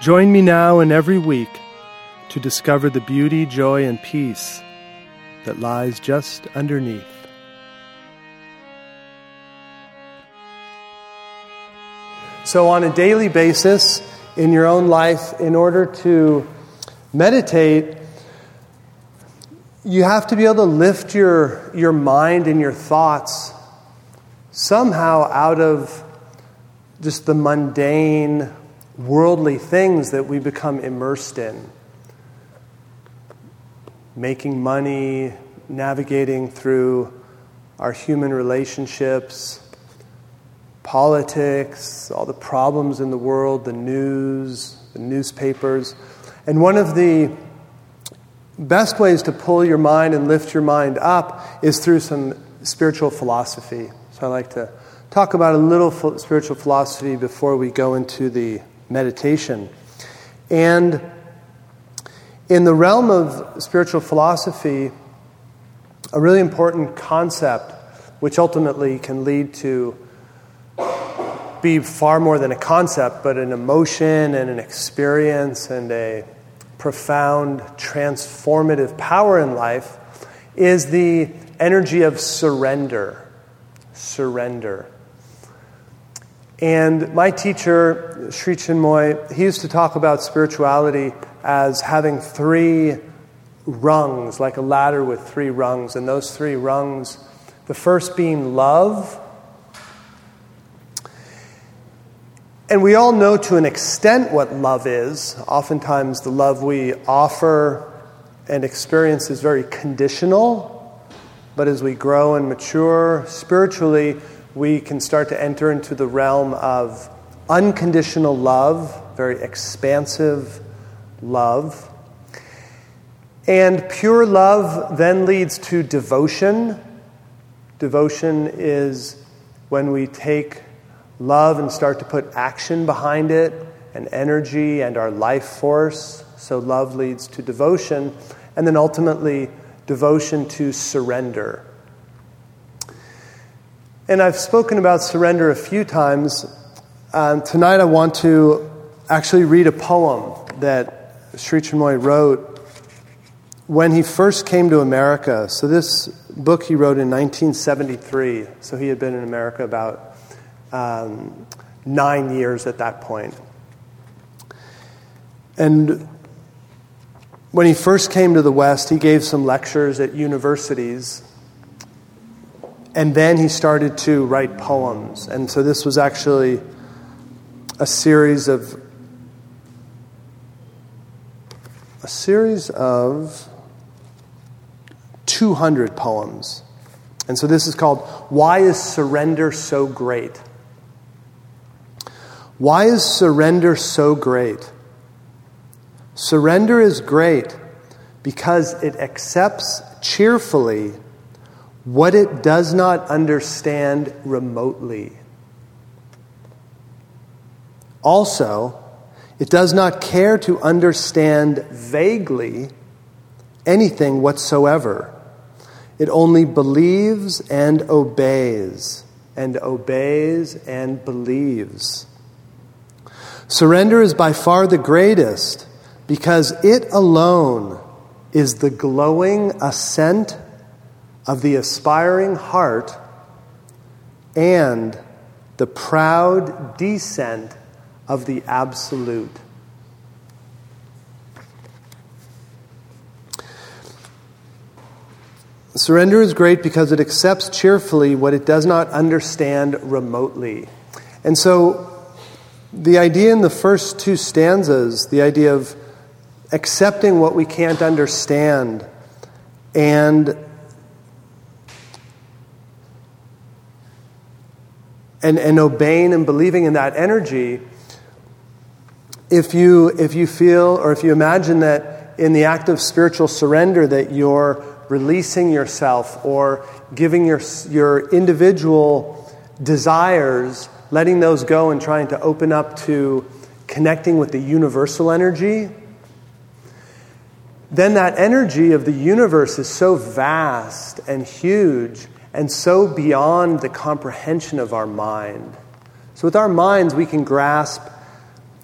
Join me now and every week to discover the beauty, joy, and peace that lies just underneath. So, on a daily basis in your own life, in order to meditate, you have to be able to lift your, your mind and your thoughts somehow out of just the mundane, worldly things that we become immersed in. Making money, navigating through our human relationships, politics, all the problems in the world, the news, the newspapers. And one of the best ways to pull your mind and lift your mind up is through some spiritual philosophy. So I like to talk about a little spiritual philosophy before we go into the meditation. And in the realm of spiritual philosophy, a really important concept, which ultimately can lead to be far more than a concept, but an emotion and an experience and a profound transformative power in life, is the energy of surrender. Surrender. And my teacher, Sri Chinmoy, he used to talk about spirituality as having three rungs, like a ladder with three rungs. And those three rungs, the first being love. And we all know to an extent what love is. Oftentimes, the love we offer and experience is very conditional. But as we grow and mature spiritually, we can start to enter into the realm of unconditional love, very expansive love. And pure love then leads to devotion. Devotion is when we take love and start to put action behind it, and energy and our life force. So, love leads to devotion. And then ultimately, devotion to surrender. And I've spoken about surrender a few times. Um, tonight I want to actually read a poem that Sri Chinmoy wrote when he first came to America. So, this book he wrote in 1973. So, he had been in America about um, nine years at that point. And when he first came to the West, he gave some lectures at universities and then he started to write poems. And so this was actually a series of a series of 200 poems. And so this is called Why is Surrender So Great? Why is surrender so great? Surrender is great because it accepts cheerfully what it does not understand remotely. Also, it does not care to understand vaguely anything whatsoever. It only believes and obeys, and obeys and believes. Surrender is by far the greatest because it alone is the glowing ascent of the aspiring heart and the proud descent of the absolute. Surrender is great because it accepts cheerfully what it does not understand remotely. And so, the idea in the first two stanzas, the idea of accepting what we can't understand and and, and obeying and believing in that energy if you, if you feel or if you imagine that in the act of spiritual surrender that you're releasing yourself or giving your, your individual desires, letting those go and trying to open up to connecting with the universal energy, then that energy of the universe is so vast and huge and so beyond the comprehension of our mind. So, with our minds, we can grasp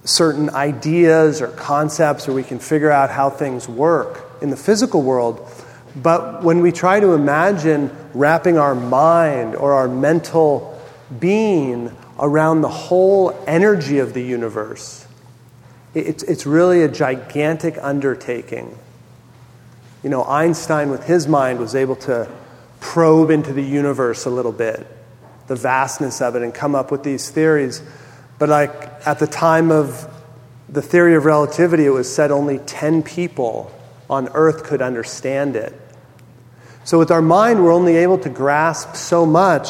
certain ideas or concepts, or we can figure out how things work in the physical world. But when we try to imagine wrapping our mind or our mental being around the whole energy of the universe, it's, it's really a gigantic undertaking. You know, Einstein, with his mind, was able to probe into the universe a little bit, the vastness of it, and come up with these theories. But, like, at the time of the theory of relativity, it was said only 10 people on earth could understand it. So, with our mind, we're only able to grasp so much,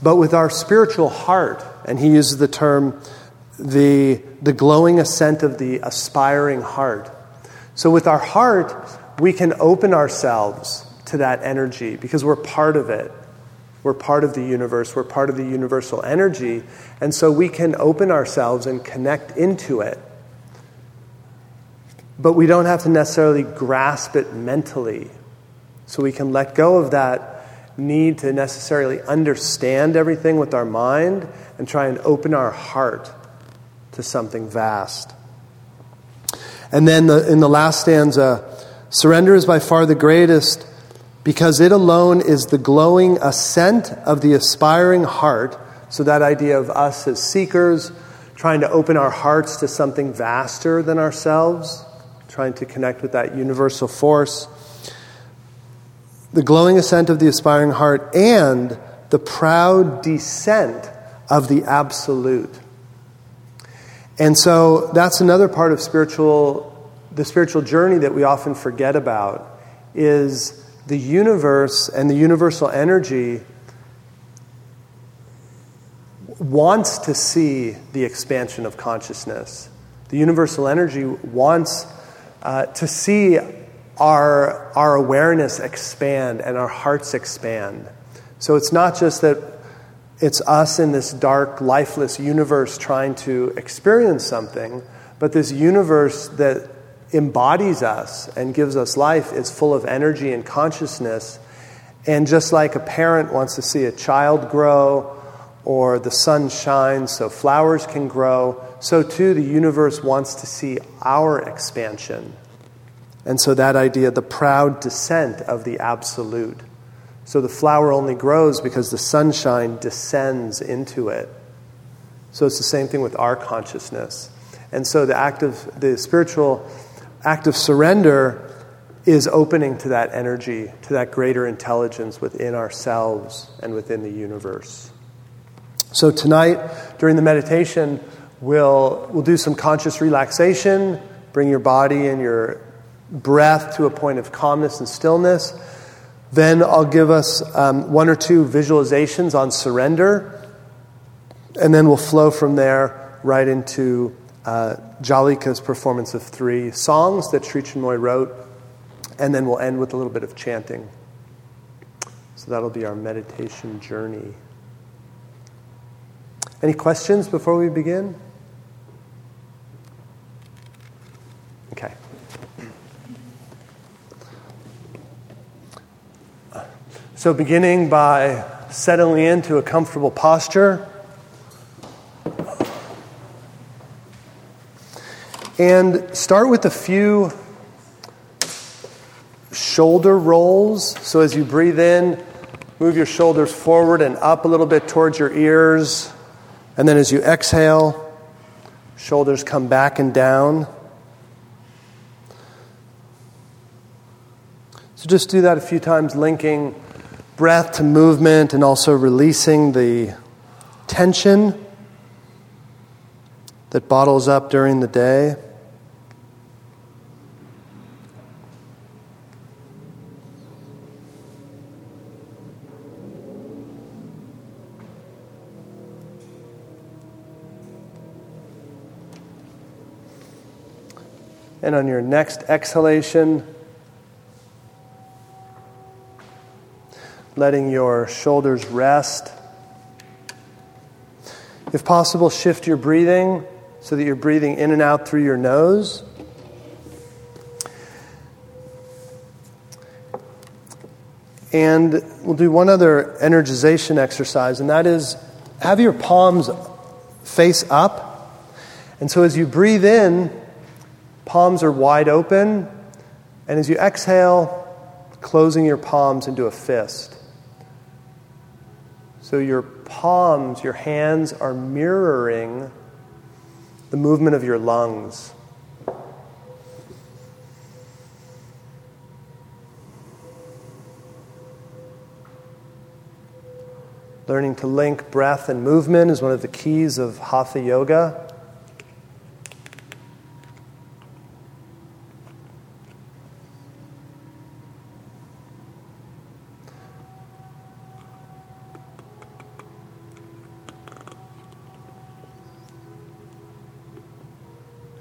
but with our spiritual heart, and he uses the term the, the glowing ascent of the aspiring heart. So, with our heart, we can open ourselves to that energy because we're part of it. We're part of the universe, we're part of the universal energy, and so we can open ourselves and connect into it. But we don't have to necessarily grasp it mentally. So we can let go of that need to necessarily understand everything with our mind and try and open our heart to something vast. And then the, in the last stanza, surrender is by far the greatest because it alone is the glowing ascent of the aspiring heart. So, that idea of us as seekers, trying to open our hearts to something vaster than ourselves, trying to connect with that universal force. The glowing ascent of the aspiring heart and the proud descent of the absolute. And so that's another part of spiritual the spiritual journey that we often forget about is the universe and the universal energy wants to see the expansion of consciousness. The universal energy wants uh, to see our, our awareness expand and our hearts expand. So it's not just that it's us in this dark, lifeless universe trying to experience something, but this universe that embodies us and gives us life is full of energy and consciousness. And just like a parent wants to see a child grow or the sun shine so flowers can grow, so too the universe wants to see our expansion. And so that idea, the proud descent of the absolute. So the flower only grows because the sunshine descends into it. So it's the same thing with our consciousness. And so the act of the spiritual act of surrender is opening to that energy, to that greater intelligence within ourselves and within the universe. So tonight, during the meditation, we'll, we'll do some conscious relaxation, bring your body and your breath to a point of calmness and stillness. Then I'll give us um, one or two visualizations on surrender, and then we'll flow from there right into uh, Jhallika's performance of three songs that Sri Chinmoy wrote, and then we'll end with a little bit of chanting. So that'll be our meditation journey. Any questions before we begin? Okay. So, beginning by settling into a comfortable posture. And start with a few shoulder rolls. So as you breathe in, move your shoulders forward and up a little bit towards your ears. And then as you exhale, shoulders come back and down. So just do that a few times, linking breath to movement and also releasing the tension that bottles up during the day. And on your next exhalation, letting your shoulders rest. If possible, shift your breathing so that you're breathing in and out through your nose. And we'll do one other energization exercise, and that is have your palms face up. And so as you breathe in, palms are wide open. And as you exhale, closing your palms into a fist. So your palms, your hands are mirroring the movement of your lungs. Learning to link breath and movement is one of the keys of Hatha Yoga.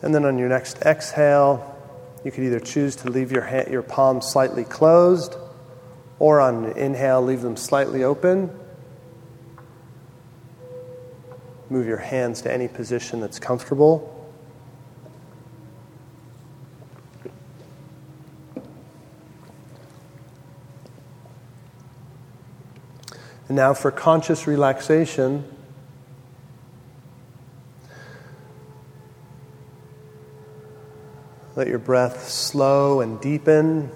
And then on your next exhale, you could either choose to leave your, hand, your palms slightly closed, or on inhale, leave them slightly open. Move your hands to any position that's comfortable. And now for conscious relaxation, let your breath slow and deepen.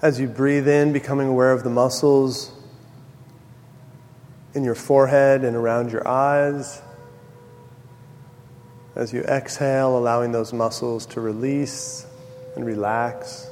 As you breathe in, becoming aware of the muscles in your forehead and around your eyes. As you exhale, allowing those muscles to release and relax.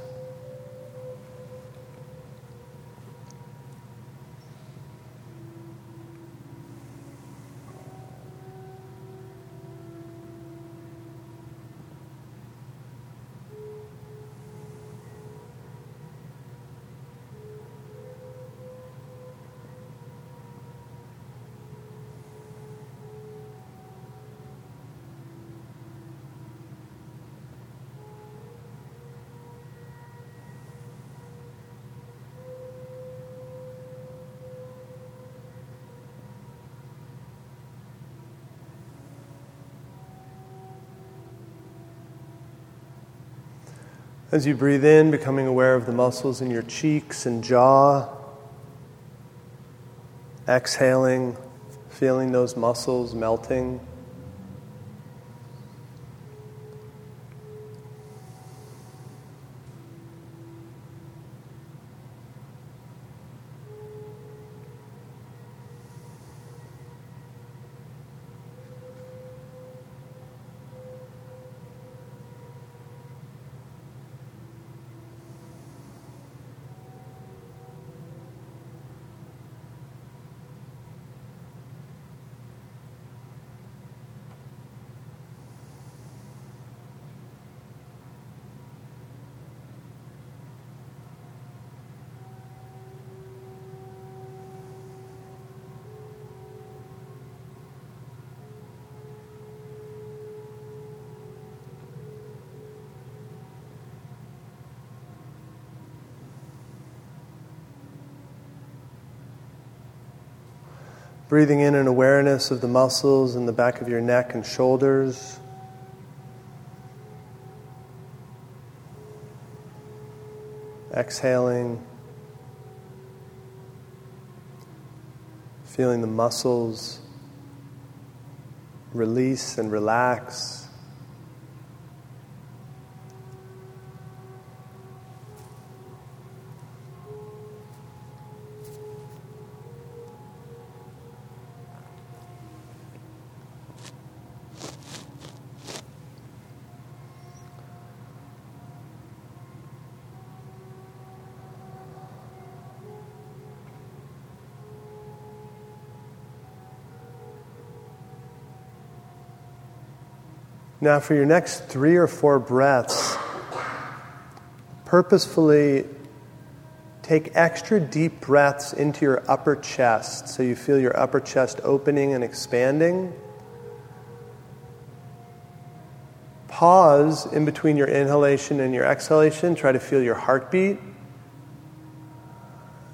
As you breathe in, becoming aware of the muscles in your cheeks and jaw. Exhaling, feeling those muscles melting. Breathing in an awareness of the muscles in the back of your neck and shoulders. Exhaling. Feeling the muscles release and relax. Now, for your next three or four breaths, purposefully take extra deep breaths into your upper chest so you feel your upper chest opening and expanding. Pause in between your inhalation and your exhalation. Try to feel your heartbeat.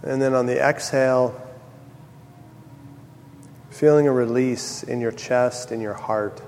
And then on the exhale, feeling a release in your chest, in your heart.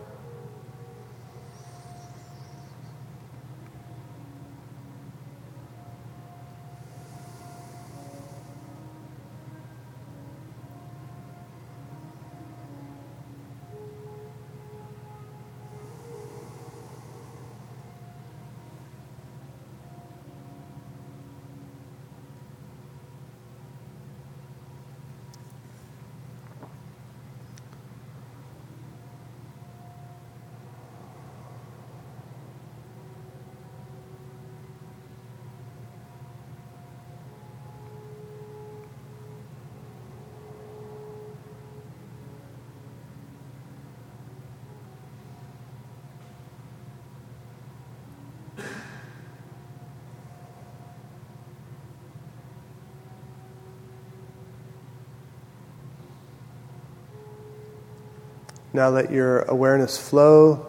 Now let your awareness flow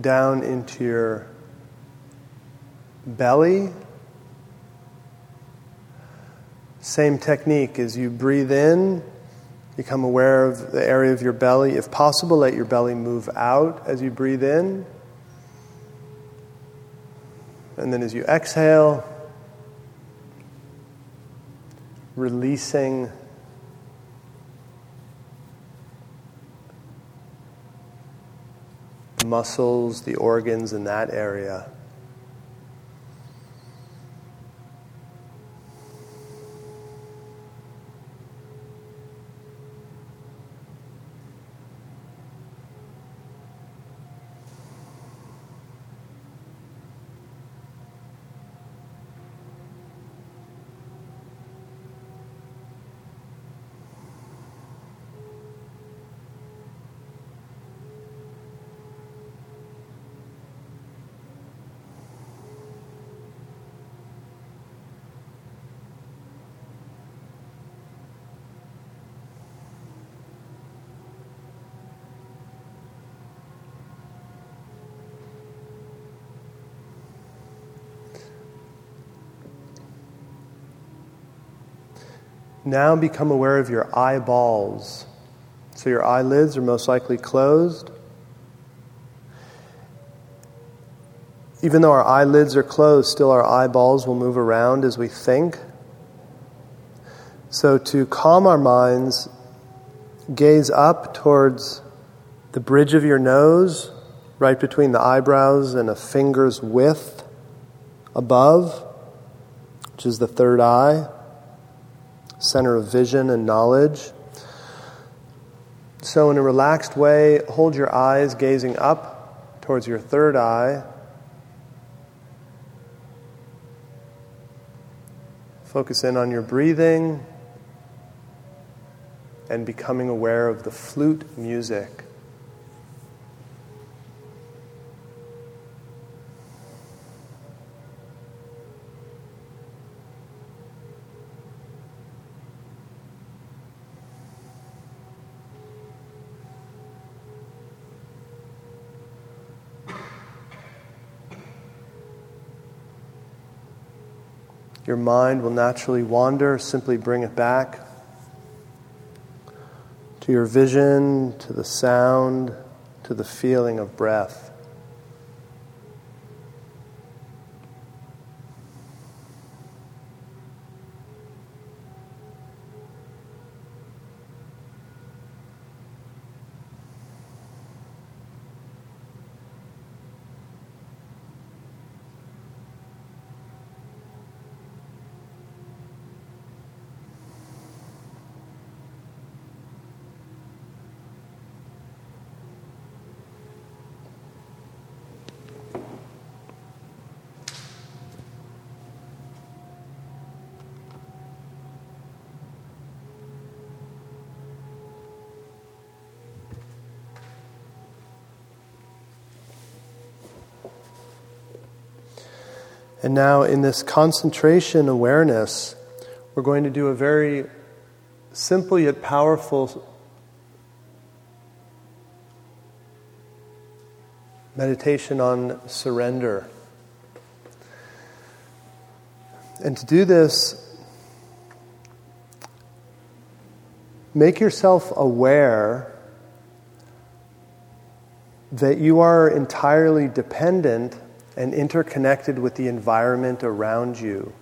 down into your belly. Same technique as you breathe in, become aware of the area of your belly. If possible, let your belly move out as you breathe in. And then as you exhale, releasing muscles, the organs in that area. Now become aware of your eyeballs. So your eyelids are most likely closed. Even though our eyelids are closed, still our eyeballs will move around as we think. So, to calm our minds, gaze up towards the bridge of your nose, right between the eyebrows and a finger's width above, which is the third eye center of vision and knowledge. So, in a relaxed way, hold your eyes gazing up towards your third eye. Focus in on your breathing and becoming aware of the flute music. Your mind will naturally wander. Simply bring it back to your vision, to the sound, to the feeling of breath. And now, in this concentration awareness, we're going to do a very simple yet powerful meditation on surrender. And to do this, make yourself aware that you are entirely dependent and interconnected with the environment around you.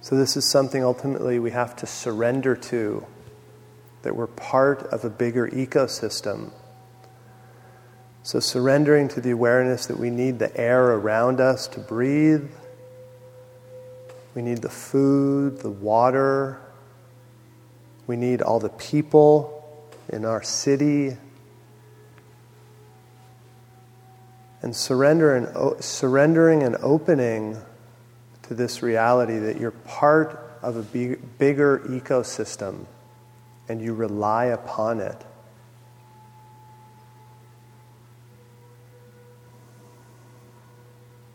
So, this is something ultimately we have to surrender to, that we're part of a bigger ecosystem. So, surrendering to the awareness that we need the air around us to breathe, we need the food, the water, we need all the people in our city. And surrender and, surrendering and opening to this reality that you're part of a big, bigger ecosystem and you rely upon it.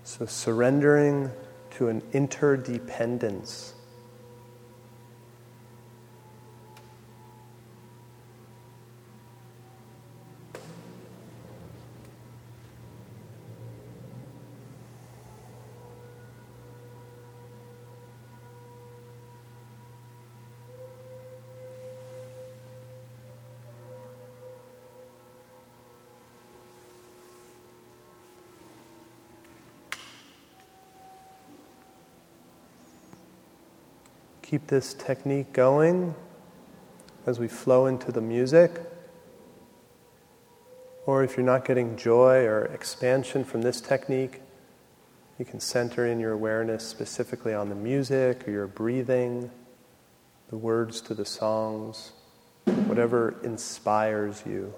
So, surrendering to an interdependence. Keep this technique going as we flow into the music. Or if you're not getting joy or expansion from this technique, you can center in your awareness specifically on the music or your breathing, the words to the songs, whatever inspires you.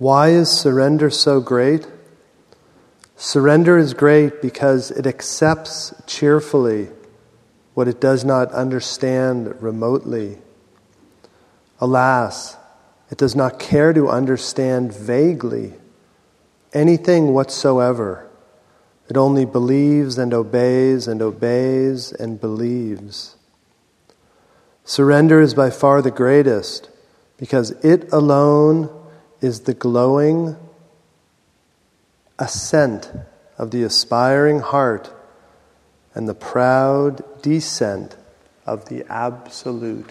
Why is surrender so great? Surrender is great because it accepts cheerfully what it does not understand remotely. Alas, it does not care to understand vaguely anything whatsoever. It only believes and obeys and obeys and believes. Surrender is by far the greatest because it alone is the glowing ascent of the aspiring heart and the proud descent of the absolute.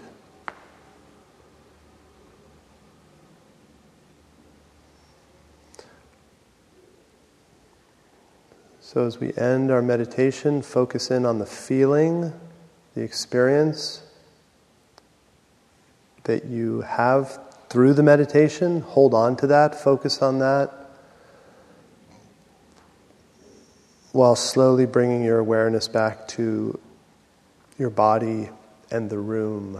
So, as we end our meditation, focus in on the feeling, the experience that you have through the meditation. Hold on to that, focus on that, while slowly bringing your awareness back to your body and the room.